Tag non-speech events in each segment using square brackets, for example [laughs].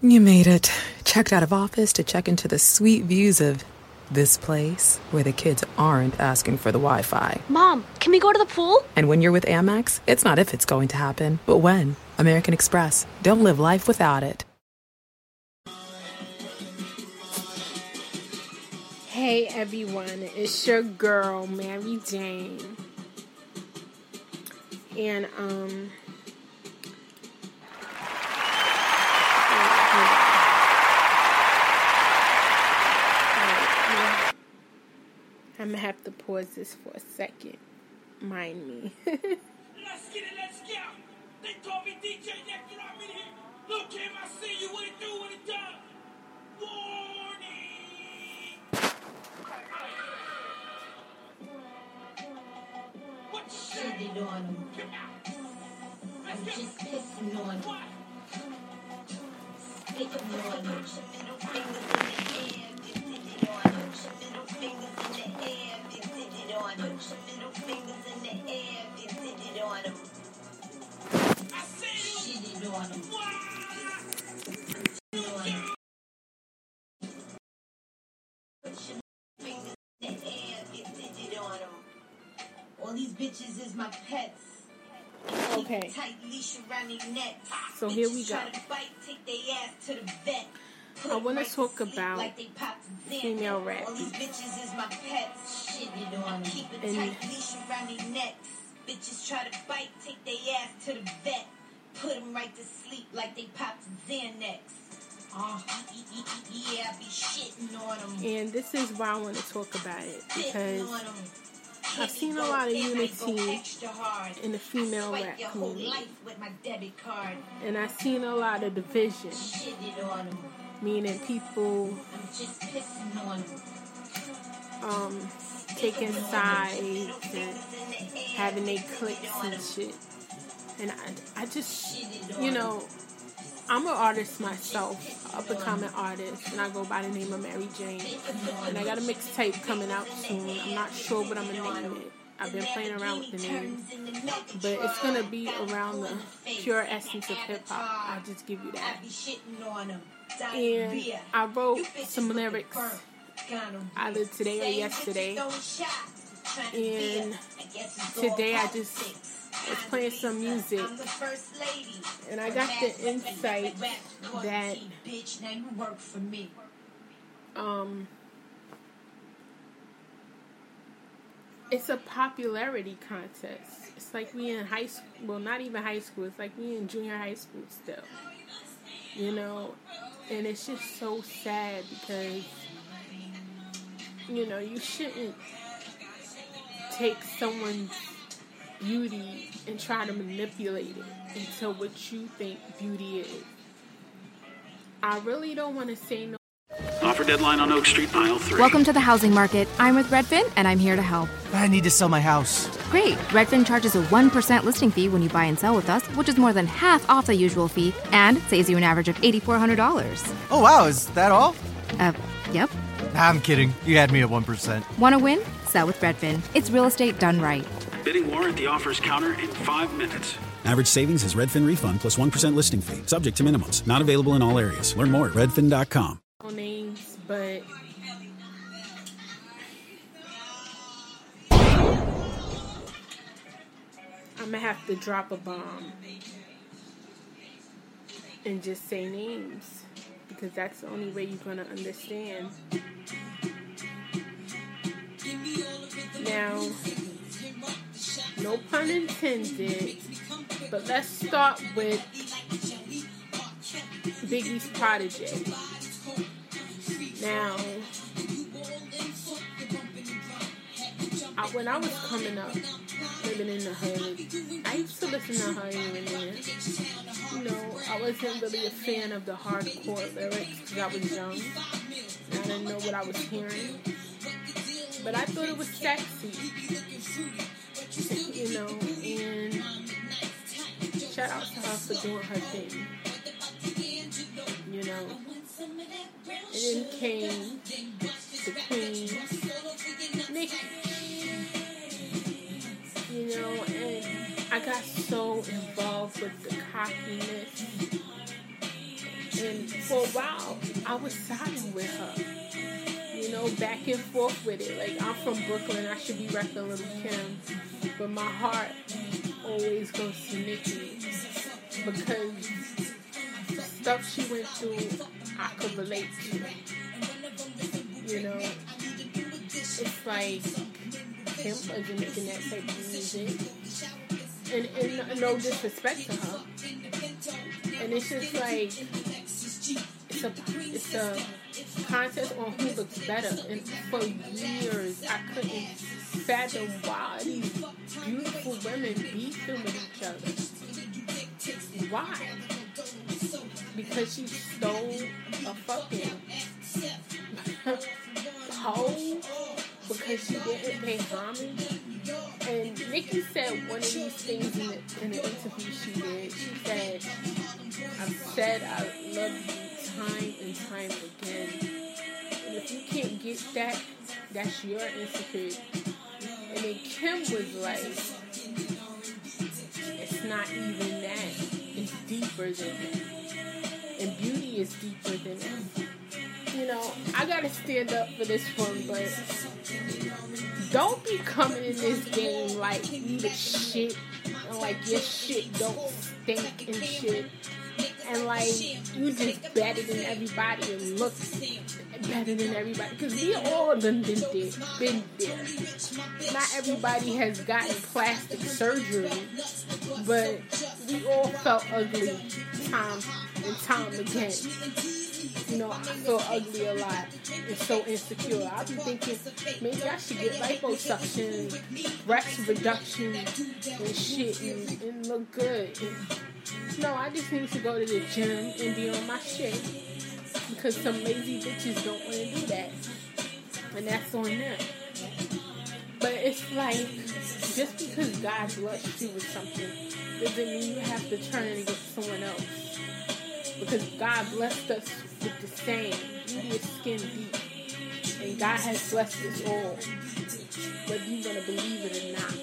You made it. Checked out of office to check into the sweet views of this place where the kids aren't asking for the Wi Fi. Mom, can we go to the pool? And when you're with Amex, it's not if it's going to happen, but when. American Express. Don't live life without it. Hey everyone, it's your girl Mary Jane. And um I'm gonna have to pause this for a second. Mind me. [laughs] let's get it, let's go. They told me DJ Nectar, I'm in here. Look, Kim, I see you. What it do, what it done. Warning. What Shit it on him. I'm just pissing on him. What? Spitting on him. Middle fingers in on him. Middle fingers in the air. Dip it on him. I see you. Shit it on him. What? On him. Put your fingers in the air. Dip it on him. All these bitches is my pets. Okay. a tight leash around their necks. So here we go. Try to bite, take their ass to the vet. Put I wanna talk about like they popped Xanax. female rap. All these bitches is my pets. Shit it on them. Keep a And- tight leash around their necks. Bitches try to bite, take their ass to the vet. Put them right to sleep like they popped Xanax. Uh, yeah, I be shitting on them. and this is why I want to talk about it because. I've seen a lot of unity in the female rap community. and I've seen a lot of division, meaning people um taking sides and having their clicks and shit. And I, I just, you know, I'm an artist myself, up and coming artist, and I go by the name of Mary Jane. And I got a mixtape coming out soon. I'm not sure what I'm gonna name it. I've been playing around with the name, but it's gonna be around the pure essence of hip hop. I'll just give you that. And I wrote some lyrics either today or yesterday. And today I just was playing some music I'm the first and I got the insight that bitch, now work for me. um it's a popularity contest. It's like we in high school, well, not even high school. It's like we in junior high school still. You know, and it's just so sad because you know you shouldn't take someone's beauty and try to manipulate it into what you think beauty is. I really don't want to say no. Offer deadline on Oak Street, aisle three. Welcome to the housing market. I'm with Redfin, and I'm here to help. I need to sell my house. Great. Redfin charges a 1% listing fee when you buy and sell with us, which is more than half off the usual fee and saves you an average of $8,400. Oh, wow, is that all? Uh, yep. I'm kidding. You had me at 1%. Want to win? Sell with Redfin. It's real estate done right. Bidding war at the offers counter in five minutes. Average savings is Redfin refund plus 1 listing fee, subject to minimums. Not available in all areas. Learn more at redfin.com. names, but I'm gonna have to drop a bomb and just say names because that's the only way you're gonna understand. Now, no pun intended, but let's start with Biggie's protege. Now, I, when I was coming up, living in the hood, I used to listen to her here and there. You know, I wasn't really a fan of the hardcore lyrics because I was young. I didn't know what I was hearing. But I thought it was sexy. You know, and shout out to her for doing her thing. You know. And then came the queen, Nicki. You know, and I got so involved with the cockiness And for a while, I was siding with her. You know, back and forth with it. Like, I'm from Brooklyn, I should be wrecking Little Kim. But my heart always goes to Nicki. Because stuff she went through, I could relate to. You know, it's like Kim wasn't making that type of music. And, and no disrespect to her. And it's just like it's a it's a contest on who looks better. And for years I couldn't fathom why these beautiful women beefing with each other. Why? Because she stole a fucking [laughs] pole because she didn't pay homage. And Nicki said one of these things in the, in the interview she did. She said, I've said I love you time and time again. And if you can't get that, that's your insecurity. And then Kim was like, it's not even that. It's deeper than that. And beauty is deeper than that you know, I gotta stand up for this one, but don't be coming in this game like you the shit and like your shit don't stink and shit. And like you just better than everybody and look better than everybody. Cause we all done been there, been there. Not everybody has gotten plastic surgery, but we all felt ugly time and time again you know, I feel ugly a lot and so insecure. I be thinking maybe I should get liposuction, breast reduction, and shit, and, and look good. And, no, I just need to go to the gym and be on my shit because some lazy bitches don't want to do that, and that's on them. But it's like just because God blessed you with something doesn't mean you have to turn it against someone else because God blessed us with the same. Beauty is skin deep. And God has blessed us all. Whether you're going to believe it or not.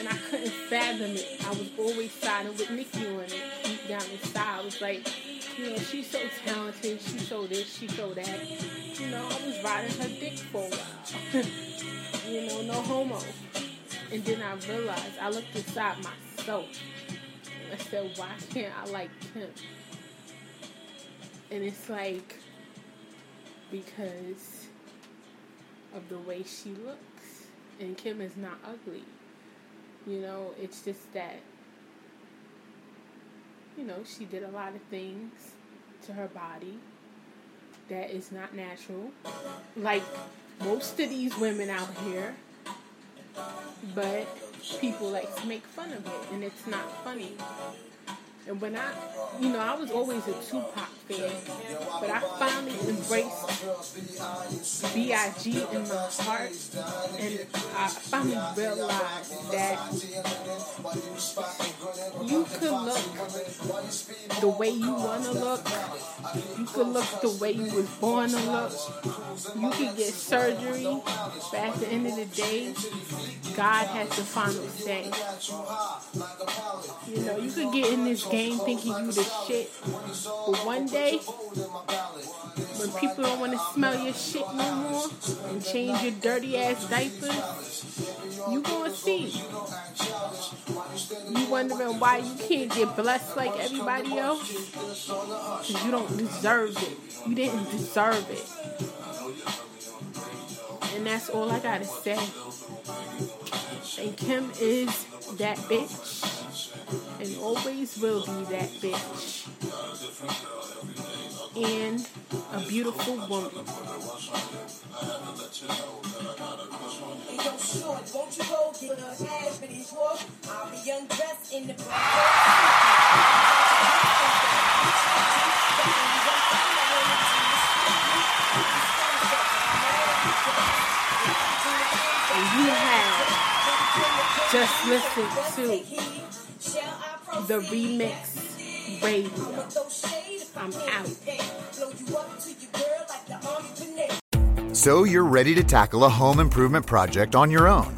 And I couldn't fathom it. I was always siding with Nicki on it. Deep down inside. I was like, you know, she's so talented. She showed this, she showed that. You know, I was riding her dick for a while. [laughs] you know, no homo. And then I realized, I looked inside myself. I said, why can't I like him? And it's like because of the way she looks. And Kim is not ugly. You know, it's just that, you know, she did a lot of things to her body that is not natural. Like most of these women out here. But people like to make fun of it, and it's not funny. And when I, you know, I was always a Tupac fan, but I finally embraced B.I.G. in my heart, and I finally realized that look the way you want to look. You could look the way you was born to look. You could get surgery, but at the end of the day, God has the final say. You know, you could get in this game game thinking you the shit. But one day, when people don't want to smell your shit no more and change your dirty ass diapers, you gonna see. You wondering why you can't get blessed like everybody else? Because you don't deserve it. You didn't deserve it. And that's all I gotta say. And Kim is that bitch and always will be that bitch. And a beautiful woman. And you have just listened to the remix radio. I'm out. So you're ready to tackle a home improvement project on your own.